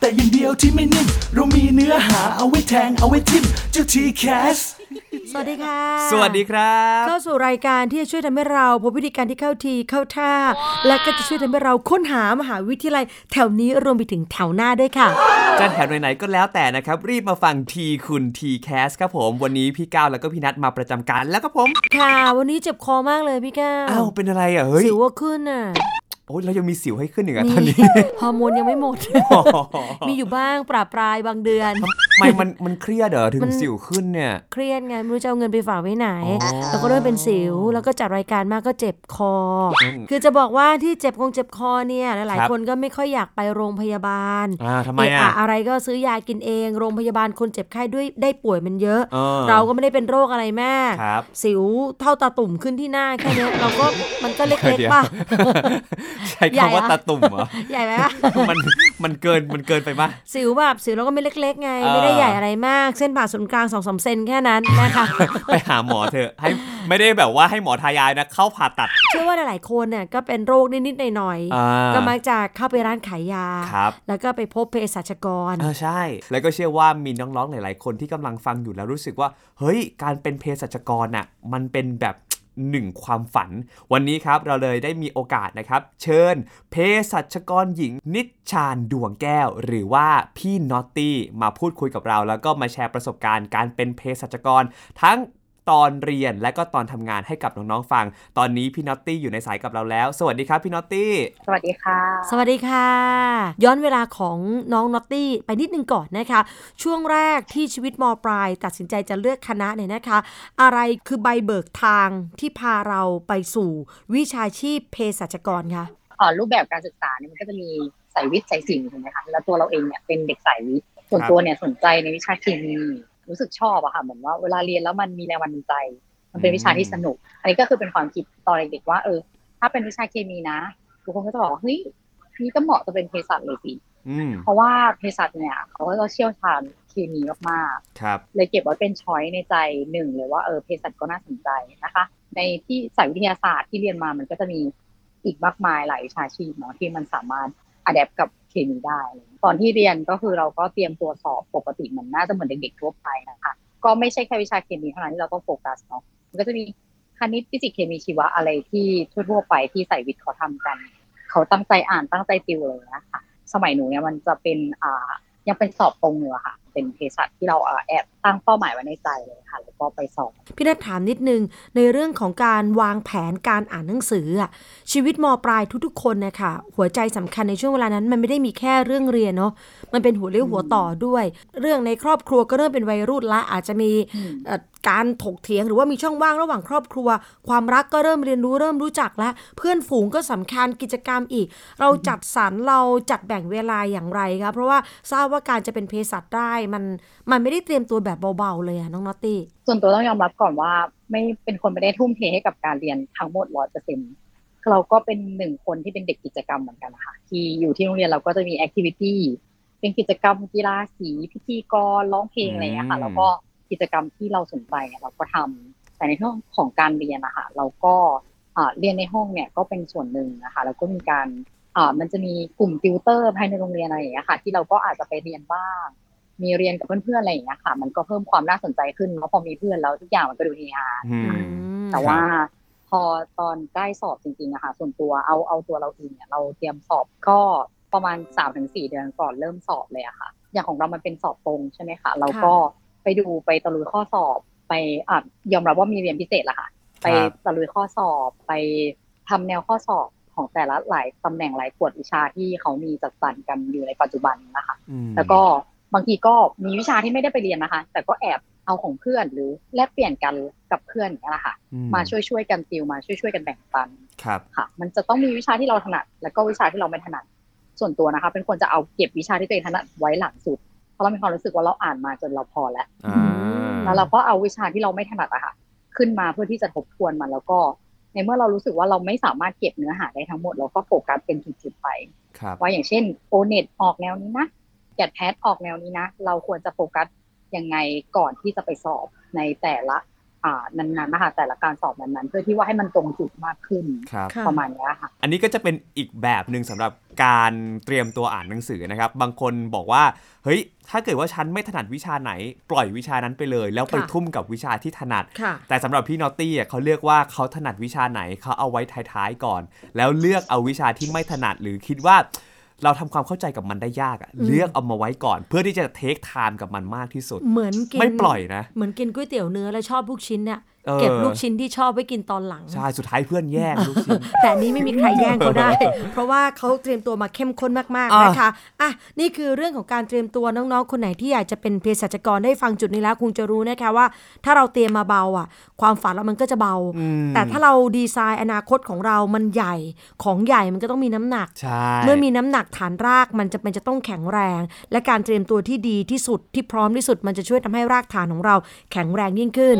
แต่อย่างเดียวที่ไม่นิ่ม เรามีเนื้อหาเอาไว้แทงเอาไว้ทิมเจ้าทีแคสสวัสดีค่ะ สวัสดีครับ เข้าสู่รายการที่จะช่วยทำให้เราพบวิธีการที่เข้าทีเข้าท่า และก็จะช่วยทำให้เราค้นหามหาวิทยาลัย แถวนี้รวมไปถึงแถวหน้าด้วยค่ะจะแถวไหนๆก็แล้วแต่นะครับ รีบมาฟังทีคุณทีแคสครับผม วันนี้พี่ก้าวแล้วก็พี่นัทมาประจำการแล้วครับผม ค่ะ วันนี้เจ็บคอมากเลยพี่ก้าวอ้าวเป็นอะไรอะเฮ้ยสิวว่าขึ้นอะ โอ้ยเรายังมีสิวให้ขึ้นอีกอะมีตอนนี้ ฮอร์โมนยังไม่หมด มีอยู่บ้างปราบปรายบางเดือนทำ ไมมันมันเครียดเหรอถึมังนสิวขึ้นเนี่ย เครียดไงไม่รู้จะเอาเงินไปฝากไว้ไหนอ๋อแล้วก็เริ่มเป็นสิวแล้วก็จัดรายการมากก็เจ็บคออมคือจะบอกว่าที่เจ็บคงเจ็บคอเนี่ยหลายครับๆคนก็ไม่ค่อยอยากไปโรงพยาบาลอ่าทำไมเอะอะอะอะไรก็ซื้อยากินเอง โรงพยาบาลคนเจ็บไข้ด้วยได้ป่วยมันเยอะเออเราก็ไม่ได้เป็นโรคอะไรแม่ครับสิวเท่าตาตุ่มขึ้นที่หน้าแค่เนี้ยเราก็มันก็เล็กเดี๋ยวๆป่ะใช้ใหญ่คำว่าอะตาตุ่มเหรอใหญ่ไหมปะมันมันเกินมันเกินไปปะสิวแบบสิวเราก็ไม่เล็กๆไงเออไม่ได้ใหญ่อะไรมาก เส้นผ่าศูนย์กลางสองสามเซนแค่นั้นนะคะไปหาหมอเถอะให้ไม่ได้แบบว่าให้หมอทายายนะเข้าผ่าตัด เชื่อว่าหลายๆคนเนี่ยก็เป็นโรคนิดๆหน่อยอ่าๆก็มักจะเข้าไปร้านขายยาครับแล้วก็ไปพบเภสัชกรเออใช่ แล้วก็เชื่อว่ามีน้องๆหลาย ๆ คนที่กำลังฟังอยู่แล้วรู้สึกว่า เฮ้ยการเป็นเภสัชกรน่ะมันเป็นแบบ หนึ่งความฝัน วันนี้ครับเราเลยได้มีโอกาสนะครับเชิญเภสัชกรหญิงนิชชานดวงแก้ว หรือว่าพี่น็อตตี้มาพูดคุยกับเรา แล้วก็มาแชร์ประสบการณ์การเป็นเภสัชกร ทั้ง ตอนเรียนและก็ตอนทำงานให้กับน้องๆฟัง ตอนนี้พี่น็อตตี้อยู่ในสายกับเราแล้ว สวัสดีครับพี่น็อตตี้สวัสดีค่ะ สวัสดีค่ะ ย้อนเวลาของน้องนอตตี้ไปนิดนึงก่อนนะคะ ช่วงแรกที่ชีวิตมปลาย ตัดสินใจจะเลือกคณะเนี่ยนะคะ อะไรคือใบเบิกทางที่พาเราไปสู่วิชาชีพเภสัชกรคะอ่ารูปแบบการศึกษาเนี่ยมันก็จะมีสายวิทย์สายศิลป์ถูกไหมคะแล้วตัวเราเองเนี่ยเป็นเด็กสายวิทย์ส่วนครับตัวเนี่ยสนใจในวิชาเคมี รู้สึกชอบอะค่ะเหมือนว่าเวลาเรียนแล้วมันมีแรงบันดาลใจ มันเป็นวิชาที่สนุก อันนี้ก็คือเป็นความคิดตอนเด็กๆว่า เออ ถ้าเป็นวิชาเคมีนะทุกคนก็จะบอกว่าเฮ้ยนี่ก็เหมาะจะเป็นเภสัชเลยสิอืมเพราะว่าเภสัชเนี่ยเขาก็เชี่ยวชาญเคมีมากๆครับ เลยเก็บไว้เป็นช้อยในใจหนึ่งเลยว่าเออเภสัชก็น่าสนใจนะคะ ในที่สายวิทยาศาสตร์ที่เรียนมามันก็จะมีอีกมากมายหลายวิชาชีพเนาะที่มันสามารถอัดแอปกับ เคมีได้ตอนที่เรียนก็คือเราก็เตรียมตัวสอบปกติเหมือนน่าจะเหมือนเด็กๆทั่วไปนะคะก็ไม่ใช่แค่วิชาเคมีเท่านั้นที่เราต้องโฟกัสเนาะมันก็จะมีคณิตฟิสิกส์เคมีชีวะอะไรที่ทั่วๆไปที่ใส่วิทย์เขาทำกัน เขาตั้งใจอ่านตั้งใจติวเลยนะคะสมัยหนูเนี่ยมันจะเป็นอ่ายังเป็นสอบตรงอยู่อะค่ะเป็นเภสัชที่เราอ่าแอบตั้งเป้าหมายไว้ในใจเลยค่ะ แล้วก็ไปสอบพี่นัทถามนิดนึงในเรื่องของการวางแผนการอ่านหนังสืออะชีวิตมปลายทุกๆ คนนะคะหัวใจสำคัญในช่วงเวลานั้น มันไม่ได้มีแค่เรื่องเรียนเนาะมันเป็นหัวเรี่ยวหัวต่อด้วย เรื่องในครอบครัวก็เริ่มเป็นวัยรุ่นละอาจจะมีอืมเอ่อการถกเถียงหรือว่ามีช่องว่างระหว่างครอบครัว ความรักก็เริ่มเรียนรู้เริ่มรู้จักแล้วเพื่อนฝูงก็สำคัญกิจกรรมอีก เราจัดสรรเราจัดแบ่งเวลาอย่างไรคะเพราะว่าทราบว่าการจะเป็นเภสัชได้มันมันไม่ได้เตรียมตัวแบบเบาๆเลยอะน้องนอตตี้ส่วนตัวต้องยอมรับก่อนว่า ไม่เป็นคนไม่ได้ทุ่มเทให้กับการเรียนทั้งหมดร้อยเปอร์เซ็นต์เราก็เป็นหนึ่งคนที่เป็นเด็กกิจกรรมเหมือนกันนะคะที่อยู่ที่โรงเรียนเราก็จะมี activityเป็นกิจกรรมกีฬาสีพิธีกรร้องเพลงอะไรอย่างเงี้ยค่ะอืมแล้วก็กิจกรรมที่เราสนใจเนี่ยเราก็ทำแต่ในเรื่องของการเรียนนะคะเราก็อ่าเรียนในห้องเนี่ยก็เป็นส่วนหนึ่งนะคะแล้วก็มีการอ่ามันจะมีกลุ่มติวเตอร์ภายในโรงเรียนอะไรอย่างเงี้ยค่ะ ที่เราก็อาจจะไปเรียนบ้าง มีเรียนกับเพื่อนๆอะไรอย่างเงี้ยค่ะ มันก็เพิ่มความน่าสนใจขึ้นเพราะพอมีเพื่อนแล้วทุกอย่างมันก็ดูเฮฮาอืมแต่ว่าพอตอนใกล้สอบจริงๆอะค่ะส่วนตัวเอาเอาตัวเราเองเนี่ยเราเตรียมสอบก็ประมาณ3าถึงสเดือนก่อนเริ่มสอบเลยอะค่ะ อย่างของเรามันเป็นสอบตรงใช่ไหมคะเราก็ไปดูไปตะลุยข้อสอบไปอะยอมรับว่ามีเรียนพิเศษละค่ะ ไปตะลุยข้อสอบไปทำแนวข้อสอบของแต่ละหลายตำแหน่งหลายขวดวิชาที่เขามีจัดสรรกันอยู่ในปัจจุบันนะคะอืมแล้วก็ บางทีก็มีวิชาที่ไม่ได้ไปเรียนนะคะ แต่ก็แอบเอาของเพื่อนหรือแลกเปลี่ยนกันกับเพื่อนอย่างเงี้ยแหละค่ะอืมาช่วยช่วยๆกันติวมาช่วยช่วยๆกันแบ่งปันครับค่ะ มันจะต้องมีวิชาที่เราถนัด แล้วก็วิชาที่เราไม่ถนัดส่วนตัวนะคะ เป็นคนจะเอาเก็บวิชาที่ตัวเองถนัดไว้หลังสุด เพราะเรามีความรู้สึกว่าเราอ่านมาจนเราพอแล้วอ่าแล้วเราก็เอาวิชาที่เราไม่ถนัดอะค่ะ ขึ้นมาเพื่อที่จะทบทวนมันแล้วก็ ในเมื่อเรารู้สึกว่าเราไม่สามารถเก็บเนื้อหาได้ทั้งหมดเราก็โฟกัสเป็นจุดๆไปครับว่าอย่างเช่นโอเน็ตออกแนวนี้นะแกดแพทออกแนวนี้นะ เราควรจะโฟกัสยังไงก่อนที่จะไปสอบในแต่ละอ่านั้นๆนะคะแต่ละการสอบนั้นๆ เพื่อที่ว่าให้มันตรงจุดมากขึ้นครับค่ะประมาณเนี้ยค่ะ อันนี้ก็จะเป็นอีกแบบหนึ่งสำหรับการเตรียมตัวอ่านหนังสือนะครับ บางคนบอกว่า เฮ้ย ถ้าเกิดว่าฉันไม่ถนัดวิชาไหน ปล่อยวิชานั้นไปเลย แล้วไปค่ะทุ่มกับวิชาที่ถนัดค่ะแต่สำหรับพี่นอตตี้อะเขาเลือกว่าเขาถนัดวิชาไหนเขาเอาไว้ท้ายๆก่อน แล้วเลือกเอาวิชาที่ไม่ถนัดหรือคิดว่า เราทำความเข้าใจกับมันได้ยากอะอืมเลือกเอามาไว้ก่อน เพื่อที่จะเทคไทม์กับมันมากที่สุด เหมือนกินไม่ปล่อยนะ เหมือนกินก๋วยเตี๋ยวเนื้อแล้วชอบลูกชิ้นเนี่ยเออเก็บลูกชิ้นที่ชอบไว้กินตอนหลัง ใช่ สุดท้ายเพื่อนแย่งลูกชิ้น แต่อันนี้ไม่มีใครแย่งเขาได้ เพราะว่าเขาเตรียมตัวมาเข้มข้นมากอะๆนะคะอะนี่คือเรื่องของการเตรียมตัวน้องๆ คนไหนที่อยากจะเป็นเภสัชกรได้ฟังจุดนี้แล้วคงจะรู้นะคะว่า ถ้าเราเตรียมมาเบาอะ ความฝันเรามันก็จะเบาอืมแต่ถ้าเราดีไซน์อนาคตของเรามันใหญ่ ของใหญ่มันก็ต้องมีน้ำหนักใช่เมื่อมีน้ำหนักฐานรากมันจะเป็นจะต้องแข็งแรง และการเตรียมตัวที่ดีที่สุดที่พร้อมที่สุดมันจะช่วยทำให้รากฐานของเราแข็งแรงยิ่งขึ้น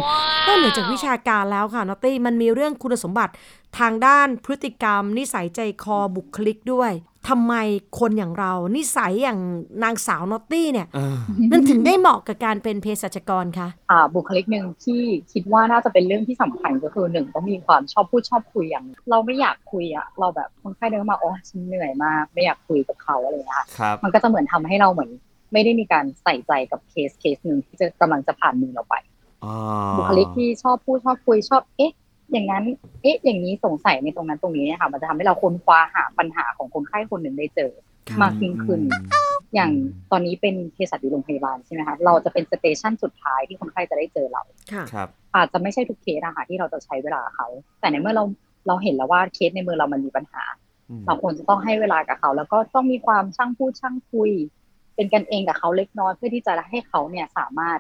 นอกเหนือจากวิชาการแล้วค่ะนอตตี้มันมีเรื่องคุณสมบัติทางด้านพฤติกรรม นิสัยใจคอบุคลิกด้วยทำไมคนอย่างเรา นิสัยอย่างนางสาวนอตตี้เนี่ยเออมันถึงได้เหมาะกับการเป็นเภสัชกรคะอ่าบุคลิกหนึ่งที่คิดว่าน่าจะเป็นเรื่องที่สำคัญก็คือหนึ่งต้องมีความชอบพูดชอบคุยอย่าง เราไม่อยากคุยอะเราแบบคนไข้เดินมาโอ้ฉันเหนื่อยมากไม่อยากคุยกับเขาอะไรอย่างเงี้ยค่ะครับมันก็จะเหมือนทำให้เราเหมือน ไม่ได้มีการใส่ใจกับเคสเคสหนึ่งที่จะกำลังจะผ่านมือเราไปอ่า บุคลิกที่ชอบพูดชอบคุยชอบ เอ๊ะ อย่างนั้น เอ๊ะ อย่างนี้สงสัยในตรงนั้นตรงนี้เนี่ยค่ะ มันจะทำให้เราค้นคว้าหาปัญหาของคนไข้คนหนึ่งได้เจอ มากยิ่งขึ้น อย่างตอนนี้เป็นเภสัชอยู่โรงพยาบาลใช่ไหมคะ เราจะเป็น station สุดท้ายที่คนไข้จะได้เจอเราค่ะครับ อาจจะไม่ใช่ทุกเคสอะค่ะที่เราจะใช้เวลากับเขา แต่ในเมื่อเราเราเห็นแล้วว่าเคสในมือเรามันมีปัญหาอืมเราควรจะต้องให้เวลากับเขา แล้วก็ต้องมีความช่างพูดช่างคุย เป็นกันเองกับเขาเล็กน้อยเพื่อที่จะให้เขาเนี่ยสามารถ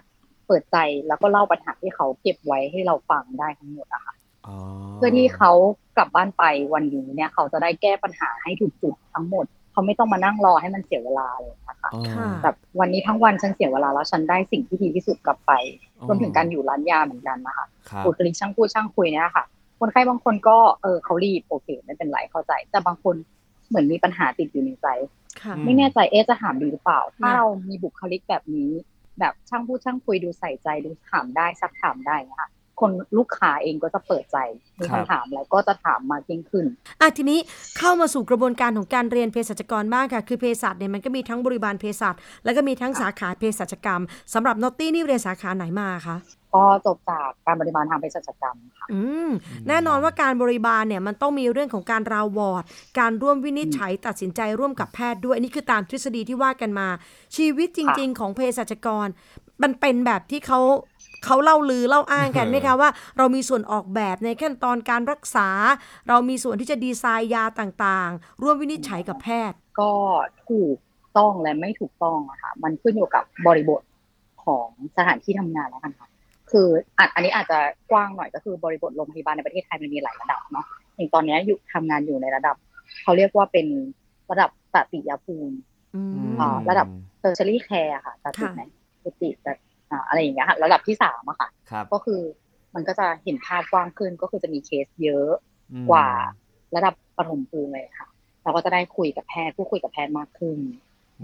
เปิดใจแล้วก็เล่าปัญหาที่เขาเก็บไว้ให้เราฟังได้ทั้งหมดอะค่ะอ๋อเพื่อที่เขากลับบ้านไปวันนี้เนี่ย เขาจะได้แก้ปัญหาให้ถูกจุดทั้งหมด เขาไม่ต้องมานั่งรอให้มันเสียเวลาเลยนะคะอ๋อค่ะแบบวันนี้ทั้งวันฉันเสียเวลาแล้วฉันได้สิ่งที่ดีที่สุดกลับไปอ๋อรวมถึงการอยู่ร้านยาเหมือนกันนะคะครับบุคลิกช่างพูดช่างคุยเนี่ยค่ะ คนไข้บางคนก็เออเขารีบโอเคไม่เป็นไรเข้าใจ แต่บางคนเหมือนมีปัญหาติดอยู่ในใจค่ะอืมไม่แน่ใจเอ๊ะจะถามดีหรือเปล่า ถ้านะเรามีบุคลิกแบบนี้ แบบช่างพูดช่างคุยดูใส่ใจดูถามได้ซักถามได้นะคะ คนลูกค้าเองก็จะเปิดใจมีครับคำถามแล้วก็จะถามมากยิ่งขึ้นอะทีนี้เข้ามาสู่กระบวนการของการเรียนเภสัชกรบ้างค่ะ คือเภสัชเนี่ยมันก็มีทั้งบริบาลเภสัชแล้วก็มีทั้งสาขาเภสัชกรรมสำหรับนอตตี้นี่เรียนสาขาไหนมาคะก็จบจากการบริบาลทางเภสัชกรรมค่ะอืมแน่นอนว่าการบริบาลเนี่ยมันต้องมีเรื่องของการราววอร์ด การร่วมวินิจฉัยตัดสินใจร่วมกับแพทย์ด้วย อันนี้คือตามทฤษฎีที่ว่ากันมา ชีวิตจริง ๆ ของเภสัชกร มันเป็นแบบที่เขา เขาเล่าลือเล่าอ้างกันไหมคะว่า เรามีส่วนออกแบบในขั้นตอนการรักษา เรามีส่วนที่จะดีไซน์ยาต่างๆ ร่วมวินิจฉัยกับแพทย์ ก็ถูกต้องและไม่ถูกต้องอะค่ะมันขึ้นอยู่กับบริบทของสถานที่ทำงานแล้วกันค่ะคืออะอันนี้อาจจะกว้างหน่อยก็คือบริบทโรงพยาบาลในประเทศไทยมันมีหลายระดับเนาะอย่างตอนเนี้ยอยู่ทำงานอยู่ในระดับ เขาเรียกว่าเป็นระดับตติยภูมิอืมอ่าระดับ tertiary care ค่ะตติค่ะไหนตติแต่ อ่าอะไรอย่างเงี้ยค่ะระดับที่สามอะค่ะครับก็คือมันก็จะเห็นภาพกว้างขึ้นก็คือจะมีเคสเยอะอืมกว่าระดับปฐมภูมิเลยค่ะ เราก็จะได้คุยกับแพทย์พูดคุยกับแพทย์มากขึ้น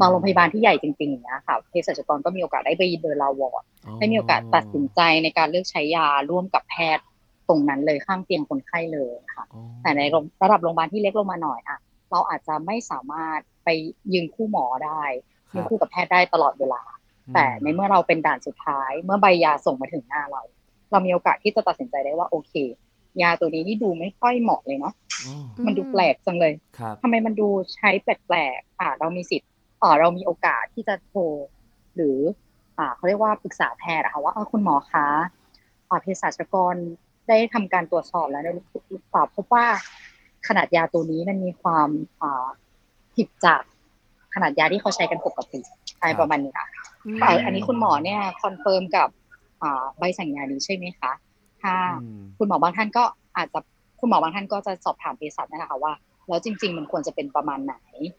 บางโรงพยาบาลที่ใหญ่จริงๆอย่างเงี้ยค่ะเภสัชกรก็มีโอกาสได้ไปเดิน round ward ได้มีโอกาสตัดสินใจในการเลือกใช้ยาร่วมกับแพทย์ตรงนั้นเลยข้างเตียงคนไข้เลยค่ะอ๋อแต่ในระดับโรงพยาบาลที่เล็กลงมาหน่อยอะเราอาจจะไม่สามารถไปยืนคู่หมอได้ครับยืนคู่กับแพทย์ได้ตลอดเวลา แต่ในเมื่อเราเป็นด่านสุดท้าย เมื่อใบยาส่งมาถึงหน้าเรา เรามีโอกาสที่จะตัดสินใจได้ว่าโอเค ยาตัวนี้นี่ดูไม่ค่อยเหมาะเลยเนาะอ๋อมันดูแปลกจังเลยครับทำไมมันดูใช้แปลกๆอ่าเรามีสิทธิ์อ่าเรามีโอกาสที่จะโทรหรือ อ่าเขาเรียกว่าปรึกษาแพทย์อะค่ะว่าเออคุณหมอคะอ่าเภสัชกรได้ทำการตรวจสอบแล้วได้รู้สอบพบว่าขนาดยาตัวนี้มันมีความอ่าผิดจากขนาดยาที่เขาใช้กันปกติ อะไรประมาณนี้ค่ะมแต่อันนี้คุณหมอเนี่ย confirm กับอ่าใบสั่งยานี้ใช่ไหมคะถ้าอืมคุณหมอบางท่านก็อาจจะคุณหมอบางท่านก็จะสอบถามเภสัชนะคะว่าแล้วจริง ๆ มันควรจะเป็นประมาณไหน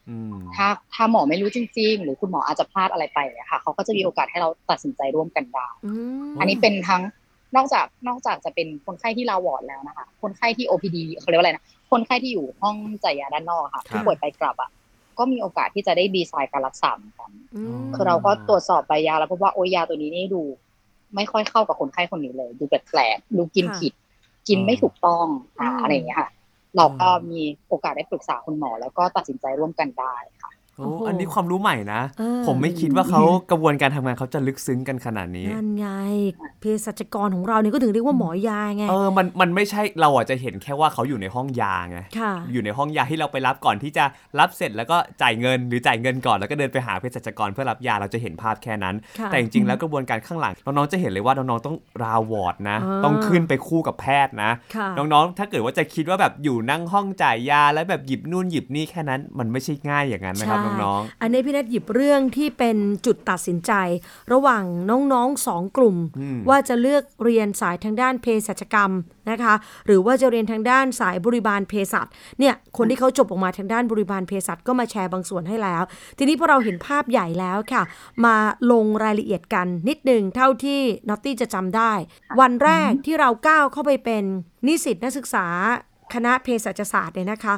อืมถ้าถ้าหมอไม่รู้จริง ๆ หรือคุณหมออาจจะพลาดอะไรไปอะค่ะเขาก็จะมีโอกาสให้เราตัดสินใจร่วมกันได้อืมอันนี้เป็นทั้งนอกจากนอกจากจะเป็นคนไข้ที่ลาวอร์ดแล้วนะคะ คนไข้ที่ OPD เขาเรียกว่าอะไรนะ คนไข้ที่อยู่ห้องจ่ายยาด้านนอกอะค่ะครับที่ป่วยไปกลับอะ ก็มีโอกาสที่จะได้ดีไซน์การรักษาเหมือนกันอืมคือเราก็ตรวจสอบใบยาแล้วพบว่าโอ้ยยาตัวนี้นี่ดู ไม่ค่อยเข้ากับคนไข้คนนี้เลย ดูแปลกๆดูกินผิด กินไม่ถูกต้องอ่าอะไรอย่างเงี้ยค่ะ เราก็มีโอกาสได้ปรึกษาคุณหมอ แล้วก็ตัดสินใจร่วมกันได้ค่ะโอ้อันนี้ความรู้ใหม่นะเออผมไม่คิดว่าเขากระบวนการทำงานเขาจะลึกซึ้งกันขนาดนี้นั่นไงเภสัชกรของเราเนี่ยก็ถึงเรียกว่าหมอยาไงเออมันมันไม่ใช่เราอะจะเห็นแค่ว่าเขาอยู่ในห้องยาไงค่ะอยู่ในห้องยาที่เราไปรับก่อนที่จะรับเสร็จแล้วก็จ่ายเงินหรือจ่ายเงินก่อนแล้วก็เดินไปหาเภสัชกรเพื่อรับยาเราจะเห็นภาพแค่นั้นค่ะแต่จริงๆแล้วกระบวนการข้างหลังน้องๆจะเห็นเลยว่าน้องๆต้องราวอร์ดนะอ่าต้องขึ้นไปคู่กับแพทย์นะค่ะน้องๆ ถ้าเกิดว่าจะคิดว่าแบบอยู่นั่งห้องจ่ายยาแล้วแบบหยิบนู่นหยิบนี่แค่นั้น มันไม่ใช่ง่ายอย่างนั้นนะครับใช่น้องอันนี้พี่นัทหยิบเรื่องที่เป็นจุดตัดสินใจ ระหว่างน้องๆสองกลุ่มอืมว่าจะเลือกเรียนสายทางด้านเภสัชกรรมนะคะ หรือว่าจะเรียนทางด้านสายบริบาลเภสัชเนี่ยคนที่เขาจบออกมาทางด้านบริบาลเภสัชก็มาแชร์บางส่วนให้แล้ว ทีนี้พอเราเห็นภาพใหญ่แล้วค่ะ มาลงรายละเอียดกันนิดหนึ่งเท่าที่นอตตี้จะจำได้ วันแรกที่เราก้าวเข้าไปเป็นนิสิตนักศึกษาคณะเภสัชศาสตร์เนี่ยนะคะ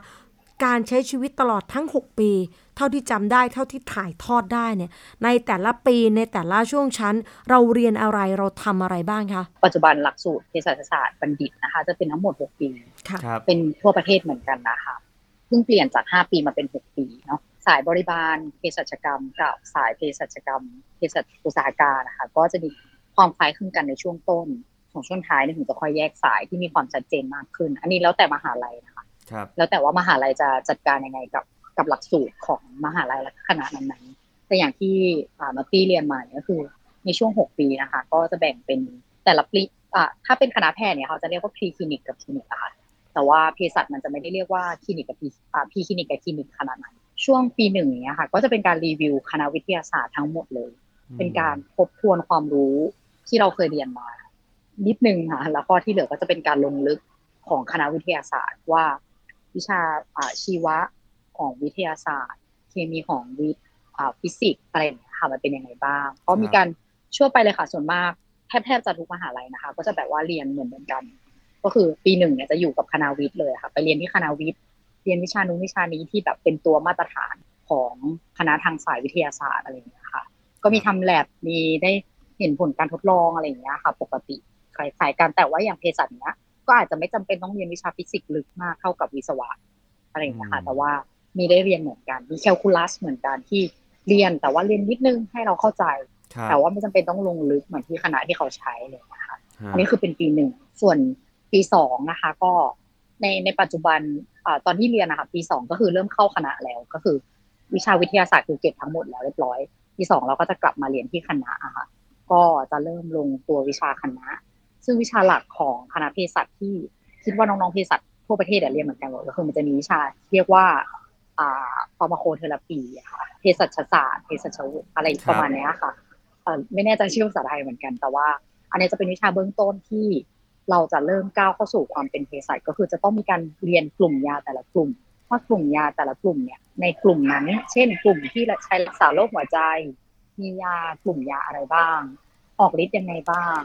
การใช้ชีวิตตลอดทั้ง 6 ปี เท่าที่จำได้เท่าที่ถ่ายทอดได้เนี่ยในแต่ละปีในแต่ละช่วงชั้น เราเรียนอะไรเราทำอะไรบ้างคะปัจจุบันหลักสูตรเภสัชศาสตร์บัณฑิตนะคะจะเป็นทั้งหมด 6 ปีค่ะๆครับเป็นทั่วประเทศเหมือนกันนะคะเพิ่งเปลี่ยนจาก 5 ปีมาเป็น 6 ปีเนาะสายบริบาลเภสัชกรรม กับสายเภสัชกรรมเภสัชอุตสาหการนะคะก็จะมีความคล้ายคลึงกันในช่วงต้นของช่วงท้ายเนี่ยถึงจะค่อยแยกสายที่มีความชัดเจนมากขึ้น อันนี้แล้วแต่มหาลัยนะคะครับแล้วแต่ว่ามหาลัยจะจัดการยังไงกับ กับหลักสูตรของมหาลัยและคณะนั้นๆแต่อย่างที่อ่ามาตี้เรียนมาเนี่ยก็คือ ในช่วง 6 ปีนะคะ ก็จะแบ่งเป็นแต่ละปีอ่าถ้าเป็นคณะแพทย์เนี่ยเขาจะเรียกว่าพรีคลินิกกับคลินิกอะค่ะแต่ว่าเภสัชมันจะไม่ได้เรียกว่าคลินิกกับ pre อ่า pre-clinic กับ clinic ขนาดนั้นช่วงปีหนึ่งเนี้ยค่ะ ก็จะเป็นการรีวิวคณะวิทยาศาสตร์ทั้งหมดเลย เป็นการทบทวนความรู้ที่เราเคยเรียนมา นิดนึงค่ะแล้วก็ที่เหลือก็จะเป็นการลงลึกของคณะวิทยาศาสตร์ว่า วิชาอ่าชีวะ ของวิทยาศาสตร์ เคมีของวิทย์อ่าฟิสิกส์อะไรอย่างเงี้ยค่ะมันเป็นยังไงบ้างก็มีการช่วยไปเลยค่ะส่วนมากแทบแทบจะทุกมหาลัยนะคะ ก็จะแบบว่าเรียนเหมือนเหมือนกัน ก็คือปีหนึ่งเนี่ยจะอยู่กับคณะวิทย์เลยค่ะ ไปเรียนที่คณะวิทย์เรียนวิชานู้นวิชานี้ที่แบบเป็นตัวมาตรฐานของคณะทางสายวิทยาศาสตร์อะไรอย่างเงี้ยค่ะ ก็มีทำแลบมีได้เห็นผลการทดลองอะไรอย่างเงี้ยค่ะ ปกติคล้ายๆกันแต่ว่าอย่างเภสัชเนี้ยก็อาจจะไม่จำเป็นต้องเรียนวิชาฟิสิกส์ลึกมากเท่ากับวิศวะอะไรอย่างเงี้ยค่ะอืมแต่ว่า มีได้เรียนเหมือนกัน มีแคลคูลัสเหมือนกันที่เรียนแต่ว่าเรียนนิดนึงให้เราเข้าใจครับแต่ว่าไม่จำเป็นต้องลงลึกเหมือนที่คณะที่เขาใช้เลยนะคะฮะอันนี้คือเป็นปีหนึ่งส่วนปีสองนะคะ ก็ในในปัจจุบันอาตอนที่เรียนนะคะปีสองก็คือเริ่มเข้าคณะแล้วก็คือ วิชาวิทยาศาสตร์คือเก็บทั้งหมดแล้วเรียบร้อยปีสองเราก็จะกลับมาเรียนที่คณะอะค่ะก็จะเริ่มลงตัววิชาคณะ ซึ่งวิชาหลักของคณะเภสัชที่คิดว่าน้องๆเภสัชทั่วประเทศอะเรียนเหมือนกันหมดก็คือมันจะมีวิชาเรียกว่าอ่า pharmacotherapy ค่ะเภสัชศาสตร์เภสัชวุฒิอะไรประมาณนี้ค่ะไม่แน่ใจชื่อภาษาไทยเหมือนกัน แต่ว่า อันนี้จะเป็นวิชาเบื้องต้นที่เราจะเริ่มก้าวเข้าสู่ความเป็นเภสัชก็คือจะต้องมีการเรียนกลุ่มยาแต่ละกลุ่มว่ากลุ่มยาแต่ละกลุ่มเนี่ยในกลุ่มนั้น เช่น กลุ่มที่ใช้รักษาโรคหัวใจ มียากลุ่มยาอะไรบ้าง ออกฤทธิ์ยังไงบ้าง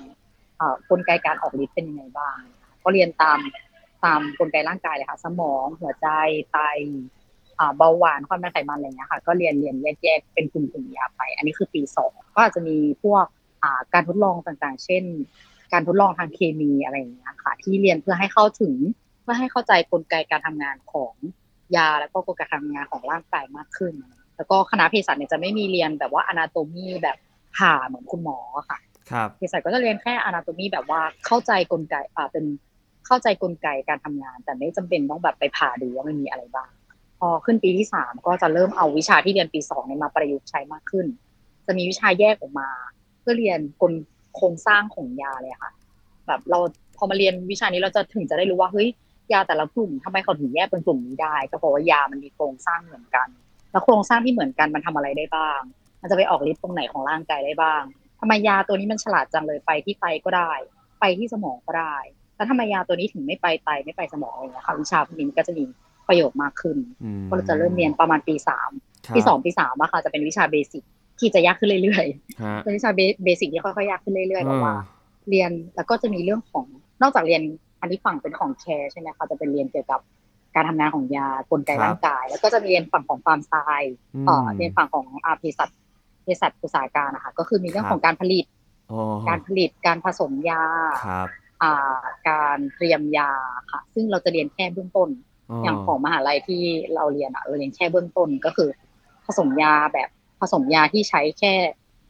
กลไกการออกฤทธิ์เป็นยังไงบ้าง ก็เรียนตามตามกลไกร่างกายเลยค่ะ สมองหัวใจไต เบาหวานความดันไขมันอะไรอย่างเงี้ยค่ะ ก็เรียนเรียนแยกๆเป็นกลุ่มๆยาไป อันนี้คือปีสองก็อาจจะมีพวกอ่าการทดลองต่างๆ เช่น การทดลองทางเคมีอะไรอย่างเงี้ยค่ะ ที่เรียนเพื่อให้เข้าถึงเพื่อให้เข้าใจกลไกการทำงานของยาแล้วก็กลไกการทำงานของร่างกายมากขึ้น แล้วก็คณะเภสัชเนี่ยจะไม่มีเรียนแบบว่าอนาโตมีแบบผ่าเหมือนคุณหมออะค่ะครับเภสัชก็จะเรียนแค่อนาโตมีแบบว่าเข้าใจกลไกอ่าเป็นเข้าใจกลไกการทำงาน แต่ไม่จำเป็นต้องแบบไปผ่าดูว่ามันมีอะไรบ้างพ อขึ้นปีที่สามก็จะเริ่มเอาวิชาที่เรียนปีสองเนี่ยมาประยุกต์ใช้มากขึ้น จะมีวิชาแยกออกมา เพื่อเรียนกลโครงสร้างของยาเลยค่ะ แบบเราพอมาเรียนวิชานี้เราจะถึงจะได้รู้ว่าเฮ้ยยาแต่ละกลุ่มทำไมเขาถึงแยกเป็นกลุ่มนี้ได้ ก็เพราะว่ายามันมีโครงสร้างเหมือนกัน แล้วโครงสร้างที่เหมือนกันมันทำอะไรได้บ้าง มันจะไปออกฤทธิ์ตรงไหนของร่างกายได้บ้างทำไมยาตัวนี้มันฉลาดจังเลยไปที่ไตก็ได้ ไปที่สมองก็ได้แล้วทำไมยาตัวนี้ถึงไม่ไปไตไม่ไปสมองอะไรอย่างเงี้ยค่ะวิชาพวกนี้ก็จะมี ประโยชน์มากขึ้นอืมก็จะเริ่มเรียนประมาณปีสามครับปีสองปีสามอะค่ะจะเป็นวิชา basic ที่จะยากขึ้นเรื่อยฮะๆเป็นวิชา basic ที่ค่อยๆยากขึ้นเรื่อยๆแบบว่าอ่า เรียนแล้วก็จะมีเรื่องของนอกจากเรียนอันนี้ฝั่งเป็นของ care ใช่ไหมคะจะเป็นเรียนเกี่ยวกับการทำงานของยากลไกร่างกาย แล้วก็จะมีเรียนฝั่งของ pharm sciน์เอ่อเรียนฝั่งของอาเภสัชเภสัชอุตสาหการนะคะก็คือมีเรื่องของการผลิตอ๋อการผลิตการผสมยาครับอ่าการเตรียมยาค่ะ ซึ่งเราจะเรียนแค่เบื้องต้น อย่างของมหาลัยที่เราเรียนอะเราเรียนแค่เบื้องต้นก็คือ ผสมยาแบบผสมยาที่ใช้แค่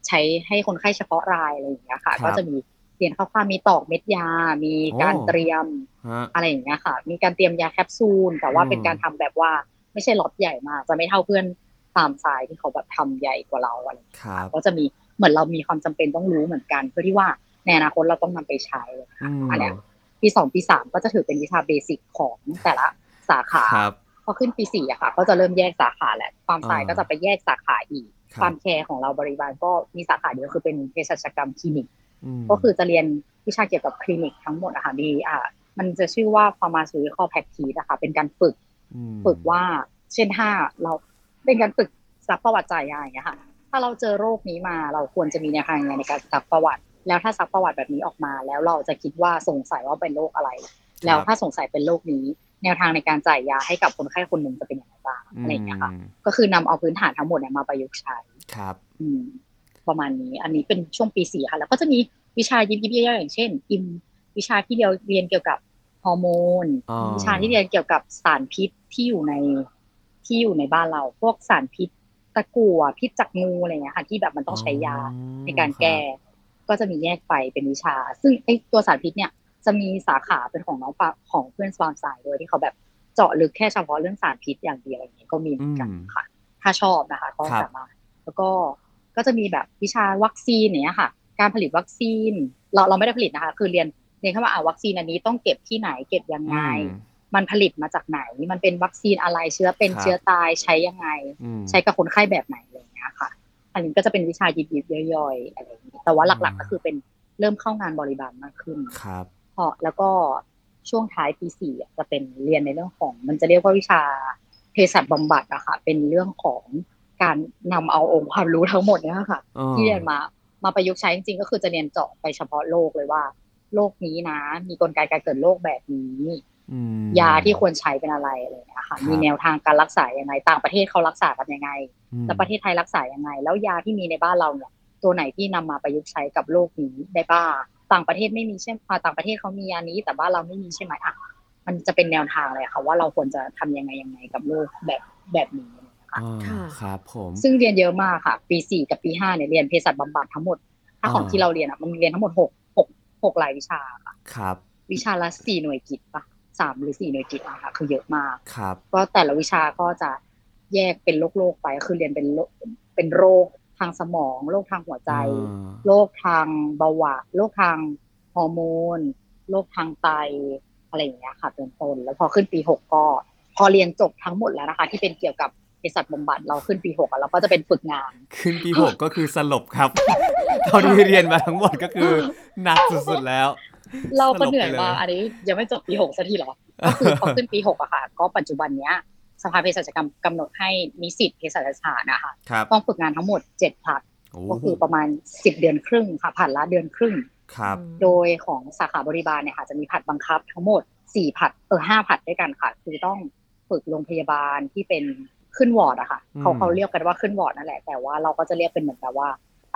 ใช้ให้คนไข้เฉพาะรายอะไรอย่างเงี้ยค่ะ ก็จะมีเรียนคร่าวๆมีตอกเม็ดยา มีการเตรียมฮะอะไรอย่างเงี้ยค่ะ มีการเตรียมยาแคปซูล แต่ว่าอืมเป็นการทำแบบว่าไม่ใช่ล็อตใหญ่มาก จะไม่เท่าเพื่อนตามสายที่เขาแบบทำใหญ่กว่าเราอะไรอย่างเงี้ยครับก็จะมีเหมือนเรามีความจำเป็นต้องรู้เหมือนกัน เพื่อที่ว่าในอนาคตเราต้องนำไปใช้มอันเนี้ยปีสองปีสามก็จะถือเป็นวิชาเบสิกของแต่ละ สาขาครับพอขึ้นปีสี่อะค่ะ ก็จะเริ่มแยกสาขาแหละความสายอ่าก็จะไปแยกสาขาอีกครับความแคร์ของเราบริบาลก็มีสาขาเดียวคือเป็นเภสัชกรรมคลินิกมก็คือจะเรียนวิชาเกี่ยวกับคลินิกทั้งหมดอะค่ะมีอ่ามันจะชื่อว่า pharmaceutical practice นะคะเป็นการฝึกมฝึกว่าเช่นถ้าเราเป็นการฝึกซักประวัติจ่ายยาอย่างเงี้ยค่ะ ถ้าเราเจอโรคนี้มาเราควรจะมีแนวทางยังไงในการซักประวัติ แล้วถ้าซักประวัติแบบนี้ออกมา แล้วเราจะคิดว่าสงสัยว่าเป็นโรคอะไร แล้วถ้าสงสัยเป็นโรคนี้ แนวทางในการจ่ายยาให้กับคนไข้คนหนึ่งจะเป็นยังไงบ้างอะไรอย่างเงี้ยค่ะมก็คือนำเอาพื้นฐานทั้งหมดเนี่ยมาประยุกต์ใช้ครับ อืม ประมาณนี้ อันนี้เป็นช่วงปีสี่ค่ะ แล้วก็จะมีวิชายิบยิบย่อยๆอย่างเช่น อิมวิชาที่เราเรียนเกี่ยวกับฮอร์โมนอ๋อวิชาที่เรียนเกี่ยวกับสารพิษที่อยู่ในที่อยู่ในบ้านเรา พวกสารพิษตะกั่วพิษจากงูอะไรเงี้ยค่ะที่แบบมันต้องใช้ยาในการแก้ ก็จะมีแยกไปเป็นวิชา ซึ่งไอตัวสารพิษเนี่ย จะมีสาขาเป็นของน้องปาของเพื่อนสปอนสายด้วยที่เขาแบบเจาะลึกแค่เฉพาะเรื่องสารพิษอย่างเดียวอย่างเงี้ยก็มีเหมือนกันค่ะ ถ้าชอบนะคะก็ครับสามารถ แล้วก็ก็จะมีแบบวิชาวัคซีนอย่างเนี้ยค่ะ การผลิตวัคซีน เราเราไม่ได้ผลิตนะคะ คือเรียนเรียนแค่ว่าอ่าวัคซีนอันนี้ต้องเก็บที่ไหนเก็บยังไงอืมมันผลิตมาจากไหน มันเป็นวัคซีนอะไรเชื้อเป็นครับเชื้อตายใช้ยังไงอืมใช้กับคนไข้แบบไหนอะไรอย่างเงี้ยค่ะ อันนี้ก็จะเป็นวิชายิบๆย่อยๆอะไรอย่างนี้แต่ว่าหลักอืมๆก็คือเป็นเริ่มเข้างานบริบาลมากขึ้นครับ พอแล้วก็ช่วงท้ายปีสี่อะจะเป็นเรียนในเรื่องของ มันจะเรียกว่าวิชาเภสัชบำบัดอะค่ะ เป็นเรื่องของการนำเอาองค์ความรู้ทั้งหมดเนี่ยค่ะอ๋อที่เรียนมามาประยุกต์ใช้จริงๆก็คือจะเรียนเจาะไปเฉพาะโรคเลยว่าโรคนี้นะ มีกลไกการเกิดโรคแบบนี้อืมยาที่ควรใช้เป็นอะไรอะไรอย่างเงี้ยค่ะครับมีแนวทางการรักษายังไง ต่างประเทศเขารักษากันยังไงอืมแล้วประเทศไทยรักษายังไง แล้วยาที่มีในบ้านเราเนี่ย ตัวไหนที่นำมาประยุกต์ใช้กับโรคนี้ได้บ้าง ต่างประเทศไม่มีใช่ไหมอ่าต่างประเทศเขามียานี้ แต่บ้านเราไม่มีใช่ไหมอะมันจะเป็นแนวทางเลยค่ะว่าเราควรจะทำยังไงยังไงกับโรคแบบแบบนี้นะคะอ๋อค่ะครับผมซึ่งเรียนเยอะมากค่ะ ปีสี่กับปีห้าเนี่ยเรียนเภสัชบำบัดทั้งหมด ถ้าของอ่าที่เราเรียนอะมันมีเรียนทั้งหมดหกหกหกรายวิชาค่ะครับ วิชาละสี่หน่วยกิตปะสามหรือสี่หน่วยกิตอะค่ะ คือเยอะมากครับก็แต่ละวิชาก็จะแยกเป็นโรคโรคๆไปคือเรียนเป็นโรคเป็นโรค ทางสมอง โรคทางหัวใจอ่าโรคทางเบาหวานโรคทางฮอร์โมนโรคทางไตอะไรอย่างเงี้ยค่ะเป็นต้นแล้วพอขึ้นปีหกก็ พอเรียนจบทั้งหมดแล้วนะคะ ที่เป็นเกี่ยวกับเภสัชบำบัดเราขึ้นปีหกอะเราก็จะเป็นฝึกงาน ขึ้นปีหกก็คือสลบครับเท่าที่เรียนมาทั้งหมดก็คือหนักสุดๆแล้ว เราก็เหนื่อยสลบไปเลยมากอันนี้ยังไม่จบปีหกสักทีเหรอก็คือพอขึ้นปีหกอะค่ะ ก็ปัจจุบันเนี้ย สภาเภสัชกรรมกำหนดให้นิสิตเภสัชศาสตร์นะคะครับต้องฝึกงานทั้งหมดเจ็ดผลัดโอ้ก็คือประมาณสิบเดือนครึ่งค่ะผัดละเดือนครึ่งครับโดยของสาขาบริบาลเนี่ยค่ะจะมีผัดบังคับทั้งหมดสี่ผัดเออห้าผัดด้วยกันค่ะ คือต้องฝึกโรงพยาบาลที่เป็นขึ้นวอร์ดอะค่ะอืมเขาเขาเรียกกันว่าขึ้นวอร์ดนั่นแหละ แต่ว่าเราก็จะเรียกเป็นเหมือนกับว่า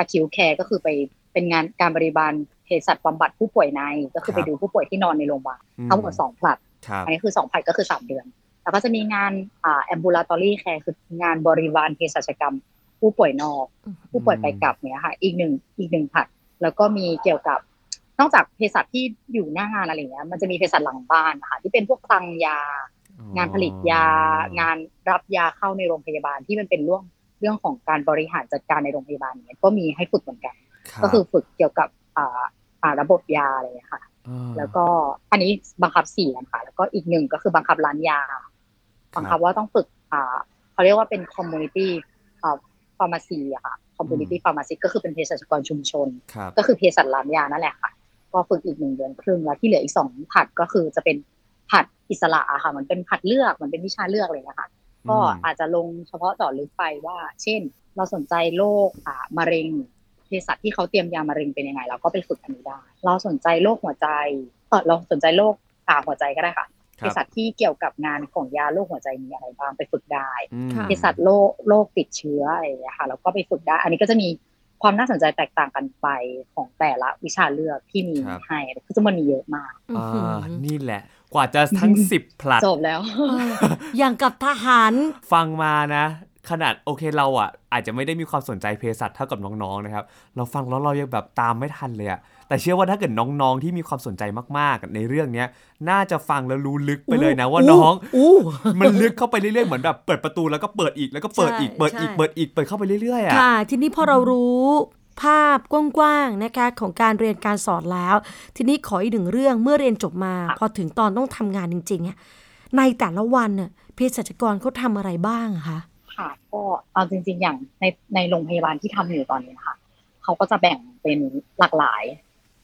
acute care ก็คือไปเป็นงานการบริบาลเภสัชบำบัดผู้ป่วยในก็คือไปดูผู้ป่วยที่นอนในโรงพยาบาลทั้งหมดสองผลัดครับอันนี้คือสองผัดก็คือสามเดือน แล้วก็จะมีงานอ่า ambulatory care คืองานบริบาลเภสัชกรรม ผู้ป่วยนอก ผู้ป่วยไปกลับเนี่ยค่ะ อีกหนึ่งอีกหนึ่งผัดแล้วก็มีเกี่ยวกับ นอกจากเภสัชที่อยู่หน้างานอะไรอย่างเงี้ย มันจะมีเภสัชหลังบ้านนะคะที่เป็นพวกคลังยา งานผลิตยา งานรับยาเข้าในโรงพยาบาลที่มันเป็นเรื่องเรื่องของการบริหารจัดการในโรงพยาบาลเนี่ยก็มีให้ฝึกเหมือนกันรับก็คือฝึกเกี่ยวกับอ่าอ่าระบบยาอะไรอย่างเงี้ยค่ะาแล้วก็อันนี้บังคับสี่อันค่ะแล้วก็อีกหนึ่งก็คือบังคับร้านยา บังคับว่าต้องฝึกอ่าเขาเรียกว่าเป็น community อ่า pharmacy อะค่ะ community pharmacy ก็คือเป็นเภสัชกรชุมชนครับก็คือเภสัชร้านยานั่นแหละค่ะ ก็ฝึกอีกหนึ่งเดือนครึ่งแล้วที่เหลืออีกสองผัดก็คือจะเป็นผัดอิสระอะค่ะ มันเป็นผัดเลือกมันเป็นวิชาเลือกเลยนะคะก็อาจจะลงเฉพาะเจาะลึกไปว่า เช่น เราสนใจโรคอ่ามะเร็งเภสัชที่เขาเตรียมยามะเร็งเป็นยังไงเราก็ไปฝึกอันนี้ได้ เราสนใจโรคหัวใจเออเราสนใจโรคอ่าหัวใจก็ได้ค่ะค เภรับสัชที่เกี่ยวกับงานของยาโรคหัวใจมีอะไรบ้างไปฝึกได้อืมค่ะเภสัชโรคโรคติดเชื้ออะไรอย่างเงี้ยค่ะแล้วก็ไปฝึกได้ อันนี้ก็จะมีความน่าสนใจแตกต่างกันไปของแต่ละวิชาเลือกที่มีครับให้คือจะมันมีเยอะมากอ่าอื้อหือนี่แหละ กว่าจะทั้งสิบผลัดจบแล้วเอออย่างกับทหารฟังมานะ ขนาดโอเคเราอะ อาจจะไม่ได้มีความสนใจเภสัชเท่ากับน้องๆนะครับ เราฟังแล้วเรายังแบบตามไม่ทันเลยอะ แต่เชื่อว่าถ้าเกิดน้องๆที่มีความสนใจมากๆ ในเรื่องเนี้ย น่าจะฟังแล้วรู้ลึกไปเลยนะว่าน้องอู้มันลึกเข้าไปเรื่อยๆเหมือนแบบเปิดประตูแล้วก็เปิดอีกแล้วก็เปิดอีกใช่เปิดอีกใช่เปิดอีกเปิดเข้าไปเรื่อยๆอะค่ะ ทีนี้พอเรารู้ภาพกว้างๆนะคะของการเรียนการสอนแล้ว ทีนี้ขออีกหนึ่งเรื่องเมื่อเรียนจบมา พอถึงตอนต้องทำงานจริงๆเนี่ยในแต่ละวันเนี่ยเภสัชกรเขาทำอะไรบ้างอะคะค่ะก็เอาจริง ๆ อย่างในในโรงพยาบาลที่ทำอยู่ตอนนี้นะคะเขาก็จะแบ่งเป็นหลากหลาย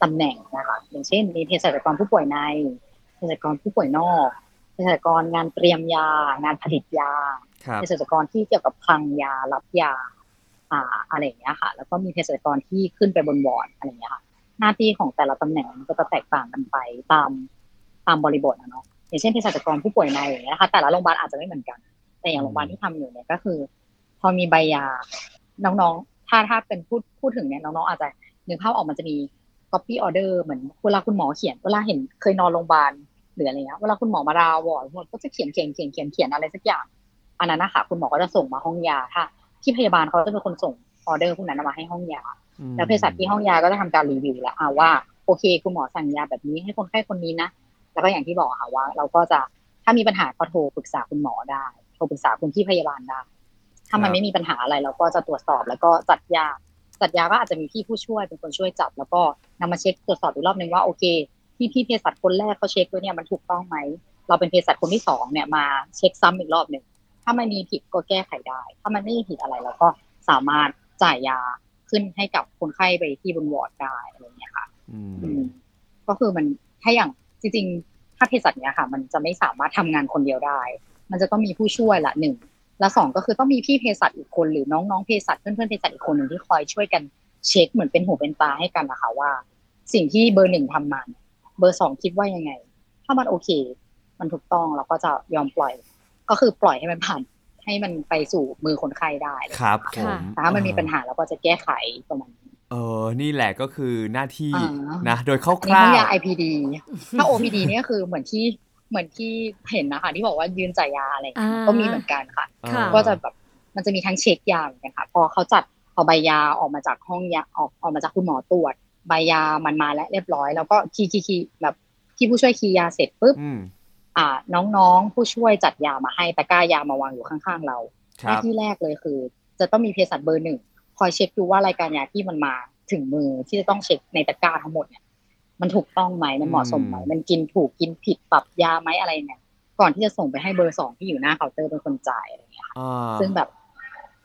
ตำแหน่งนะคะอย่างเช่น มีเภสัชกรผู้ป่วยในเภสัชกรผู้ป่วยนอกเภสัชกรงานเตรียมยา งานผลิตยาครับเภสัชกรที่เกี่ยวกับคลังยารับยาอ่าอะไรอย่างเงี้ยค่ะ แล้วก็มีเภสัชกรที่ขึ้นไปบนวอร์ดอะไรอย่างเงี้ยค่ะ หน้าที่ของแต่ละตำแหน่งมันก็จะแตกต่างกันไปตามตามบริบทนะเนาะอย่างเช่นเภสัชกรผู้ป่วยในอย่างเงี้ยค่ะ แต่ละโรงพยาบาลอาจจะไม่เหมือนกัน แต่อย่างโรงพยาบาลที่ทำอยู่เนี่ยก็คือ พอมีใบยาน้องๆ ถ้าถ้าเป็นพูดพูดถึงเนี่ยน้องๆอาจจะนึกภาพออกมันจะมี copy order เหมือนเวลาคุณหมอเขียนเวลาเห็นเคยนอนโรงพยาบาลหรืออะไรเงี้ยเวลาคุณหมอมาดาวอร์ดคุณหมอก็จะเขียนเขียนเขียนเขียนเขียนอะไรสักอย่าง อันนั้นนะคะคุณหมอก็จะส่งมาห้องยาถ้าที่พยาบาลเขาจะเป็นคนส่งออเดอร์พวกนั้นมาให้ห้องยา แล้วเภสัชที่ห้องยาก็จะทำการรีวิวแล้วอ่าว่าโอเค คุณหมอสั่งยาแบบนี้ให้คนไข้คนนี้นะแล้วก็อย่างที่บอกค่ะว่า เราก็จะถ้ามีปัญหาก็โทรปรึกษาคุณหมอได้ โทรปรึกษาคุณที่พยาบาลได้ ถ้ามันครับไม่มีปัญหาอะไรเราก็จะตรวจสอบแล้วก็จัดยา จัดยาก็อาจจะมีพี่ผู้ช่วยเป็นคนช่วยจับ แล้วก็นำมาเช็คตรวจสอบอีกรอบหนึ่งว่าโอเคที่พี่เภสัชคนแรกเขาเช็คด้วยเนี่ยมันถูกต้องไหมเราเป็นเภสัชคนที่สองเนี่ยมาเช็คซ้ำอีกรอบหนึ่งถ้ามันมีผิดก็แก้ไขได้ ถ้ามันไม่มีผิดอะไรเราก็สามารถจ่ายยาขึ้นให้กับคนไข้ไปที่บนวอร์ดได้อะไรอย่างเงี้ยค่ะอืมอืมก็คือมันถ้าอย่างจริงๆถ้าเภสัชเนี้ยค่ะ มันจะไม่สามารถทำงานคนเดียวได้ มันจะต้องมีผู้ช่วยละหนึ่ง และสองก็คือต้องมีพี่เภสัชอีกคนหรือน้องๆเภสัชเพื่อนๆเภสัชอีกคนหนึ่งที่คอยช่วยกันเช็คเหมือนเป็นหูเป็นตาให้กันนะคะว่า สิ่งที่เบอร์หนึ่งทำมาเนี่ยเบอร์สองคิดว่ายังไง ถ้ามันโอเค มันถูกต้องเราก็จะยอมปล่อย ก็คือปล่อยให้มันผ่านให้มันไปสู่มือคนไข้ได้เลยครับผค่ะมแต่ถ้ามันมีปัญหาเราก็จะแก้ไขประมาณนี้เออ นี่แหละก็คือหน้าที่อ่านะ โดยคอันนี้ร่าห้องวยา IPD ถ้า OPD เนี่ยคือเหมือนที่ เหมือนที่เห็นนะคะที่บอกว่ายืนจ่ายยาอะไรอย่างเงี้ยอ่าก็มีเหมือนกันค่ะๆค่ะเออก็จะแบบมันจะมีทั้งเช็คยาเหมือนกันค่ะพอเขาจัดพอใบยาออกมาจากห้องยาออกออกมาจากคุณหมอตรวจ ใบยามันมาแล้วเรียบร้อย แล้วก็ key key key แบบที่ผู้ช่วย key ยาเสร็จปุ๊บอืมอ่า น้องๆผู้ช่วยจัดยามาให้ตะกร้ายามาวางอยู่ข้างๆเราคหน้ารับที่แรกเลยคือ จะต้องมีเภสัชเบอร์หนึ่งคอยเช็คดูว่ารายการยาที่มันมาถึงมือที่จะต้องเช็คในตะกร้าทั้งหมดเนี่ย มันถูกต้องไหมมันเหมาะสมไหมอืมมันกินถูกกินผิดปรับยาไหมอะไรเนี่ย ก่อนที่จะส่งไปให้เบอร์สองที่อยู่หน้าเคาน์เตอร์เป็นคนจ่ายอะไรอย่างเงี้ยค่ะอ่าซึ่งแบบ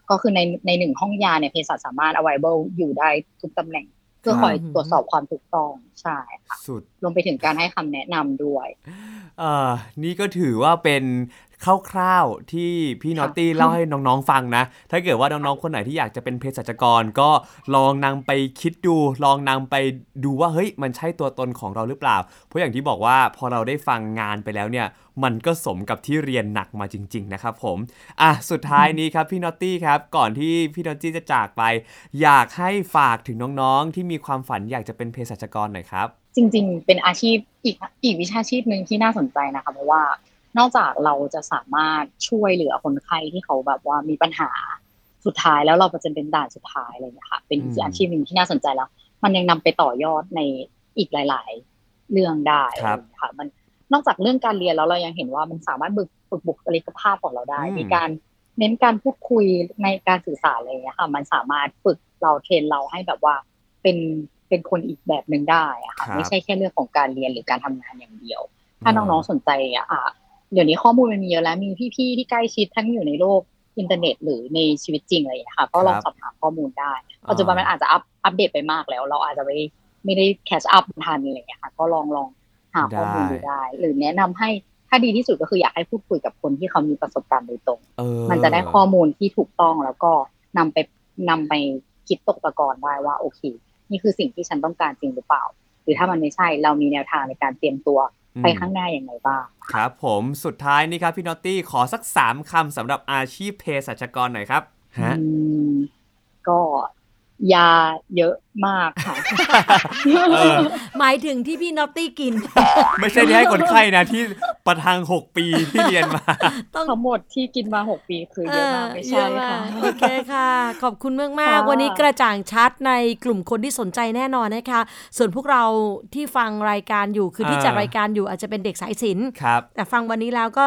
ก็คือในในหนึ่งห้องยาเนี่ยเภสัชสามารถ available อยู่ได้ทุกตำแหน่ง เพื่อคอยครับตรวจสอบความถูกต้องใช่ค่ะสุดรวมไปถึงการให้คำแนะนำด้วยเอ่อนี่ก็ถือว่าเป็น คร่าวๆที่พี่นอตตี้เล่าให้น้องๆฟังนะ ถ้าเกิดว่าน้องๆคนไหนที่อยากจะเป็นเภสัชกรก็ลองนำไปคิดดู ลองนำไปดูว่าเฮ้ยมันใช่ตัวตนของเราหรือเปล่า เพราะอย่างที่บอกว่าพอเราได้ฟังงานไปแล้วเนี่ยมันก็สมกับที่เรียนหนักมาจริง ๆ นะครับผมอะสุดท้ายนี้ครับพี่นอตตี้ครับก่อนที่พี่นอตตี้จะจากไป อยากให้ฝากถึงน้องๆ ที่มีความฝันอยากจะเป็นเภสัชกรหน่อยครับจริง ๆ เป็นอาชีพอีกอีกวิชาชีพหนึ่งที่น่าสนใจนะคะเพราะว่า นอกจากเราจะสามารถช่วยเหลือคนไข้ที่เขาแบบว่ามีปัญหาสุดท้ายแล้วเราจะเป็นด่านสุดท้ายอะไรอย่างเลยค่ะเป็นอีกอืมอาชีพหนึ่งที่น่าสนใจแล้ว มันยังนำไปต่อยอดในอีกหลาย ๆ เรื่องได้ครับอะไรอย่างเงี้ยค่ะ มันนอกจากเรื่องการเรียนแล้วเรายังเห็นว่ามันสามารถฝึกฝึกบุคลิกภาพของเราได้อืมมีการเน้นการพูดคุยในการสื่อสารอะไรอย่างเงี้ยค่ะ มันสามารถฝึกเราเทรนเราให้แบบว่าเป็นเป็นคนอีกแบบหนึ่งได้อะค่ะครับไม่ใช่แค่เรื่องของการเรียนหรือการทำงานอย่างเดียว ถ้าน้องๆสนใจอะอะ เดี๋ยวนี้ข้อมูลมันมีเยอะแล้วมีพี่ๆที่ใกล้ชิดทั้งอยู่ในโลกอินเทอร์เน็ต หรือในชีวิตจริงอะไรอย่างเงี้ยค่ะ ก็ลองครับสอบถามข้อมูลได้ปัจจุบันมันอาจจะอัปอัปเดตไปมากแล้ว เราอาจจะไม่ไม่ได้แคชอัพทันอะไรอย่างเงี้ยค่ะ ก็ลองลองหาข้อมูลดูได้ หรือแนะนำให้ถ้าดีที่สุดก็คืออยากให้พูดคุยกับคนที่เขามีประสบการณ์โดยตรงเออมันจะได้ข้อมูลที่ถูกต้องแล้วก็นำไปนำไปคิดตกตะกอนได้ว่าโอเค นี่คือสิ่งที่ฉันต้องการจริงหรือเปล่า หรือถ้ามันไม่ใช่เรามีแนวทางในการเตรียมตัว ไปข้างหน้าอย่างไรบ้างครับผมสุดท้ายนี่ครับพี่นอตตี้ขอสัก3คำสำหรับอาชีพเภสัชกรหน่อยครับฮะอืมก็ ยาเยอะมากค่ะเออหมายถึงที่พี่นอตตี้กิน ไม่ใช่ที่ให้คนไข้นะที่ประทัง6ปีที่เรียนมาต้องทั้งหมดที่กินมาหกปีคือเยอะมากไม่เยใช่อะมาค่ะกโอเคค่ะ ขอบคุณมากมากค่ะๆวันนี้กระจ่างชัดในกลุ่มคนที่สนใจแน่นอนนะคะ ส่วนพวกเราที่ฟังรายการอยู่คือที่อ่าจัดรายการอยู่อาจจะเป็นเด็กสายศิลป์ครับแต่ฟังวันนี้แล้วก็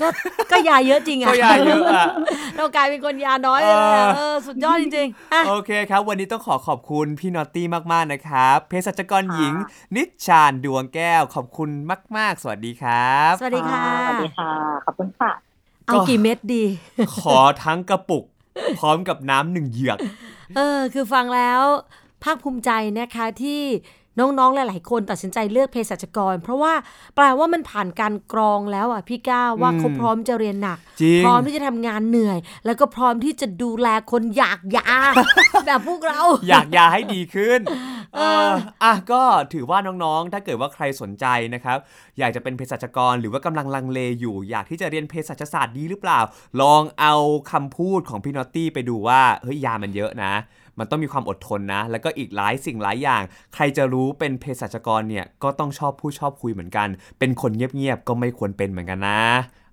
ก็ก็ยาเยอะจริงอะก็ยาเยอะอะเรากลายเป็นคนยาน้อยเลยอะเออเออสุดยอดจริงๆอะโอเคครับ วันนี้ต้องขอขอบคุณพี่นอตตี้มากๆนะครับเภสัชกรหญิง นิชชานดวงแก้ว ขอบคุณมาก ๆ สวัสดีครับ สวัสดีค่ะสวัสดีค่ะ ขอบคุณค่ะ เอากี่เม็ดดี ขอทั้งกระปุก พร้อมกับน้ำหนึ่งเหยือก เออ คือฟังแล้วภาคภูมิใจนะคะที่ น้องๆ หลายๆ คนตัดสินใจเลือกเภสัชกร เพราะว่าแปลว่ามันผ่านการกรองแล้วอะพี่ก้าวว่าอืมเขาพร้อมจะเรียนหนักจริงพร้อมที่จะทำงานเหนื่อย แล้วก็พร้อมที่จะดูแลคนอยากยาแบบพวกเรา อยากยาให้ดีขึ้นเอเออออะก็ถือว่าน้องๆ ถ้าเกิดว่าใครสนใจนะครับ อยากจะเป็นเภสัชกรหรือว่ากำลังลังเลอยู่ อยากที่จะเรียนเภสัชศาสตร์ดีหรือเปล่า ลองเอาคำพูดของพี่นอตตี้ไปดูว่าเฮ้ยยามันเยอะนะ มันต้องมีความอดทนนะ แล้วก็อีกหลายสิ่งหลายอย่าง ใครจะรู้เป็นเภสัชกรเนี่ยก็ต้องชอบผู้ชอบคุยเหมือนกัน เป็นคนเงียบๆก็ไม่ควรเป็นเหมือนกันนะ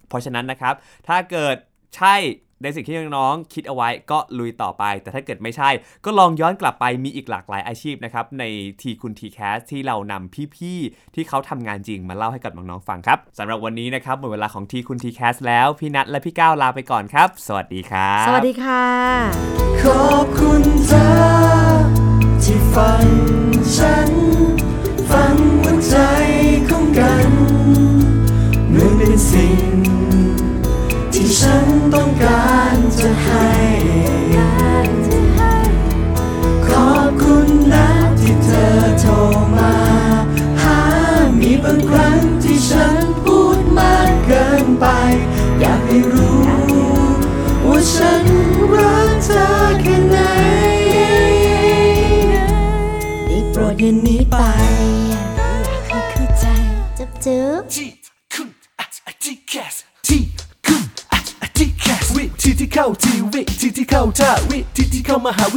เพราะฉะนั้นนะครับ ถ้าเกิดใช่ ในสิ่งที่น้องๆคิดเอาไว้ก็ลุยต่อไป แต่ถ้าเกิดไม่ใช่ ก็ลองย้อนกลับไปมีอีกหลากหลายอาชีพนะครับ ในทีคุณทีแคสที่เรานำพี่ๆ ที่เขาทำงานจริงมาเล่าให้กับน้องๆฟังครับสำหรับวันนี้นะครับหมดเวลาของทีคุณทีแคสแล้ว พี่นัทและพี่ก้าวลาไปก่อนครับ สวัสดีครับ สวัสดีค่ะ ขอบคุณเธอที่ฟังฉัน การจะให้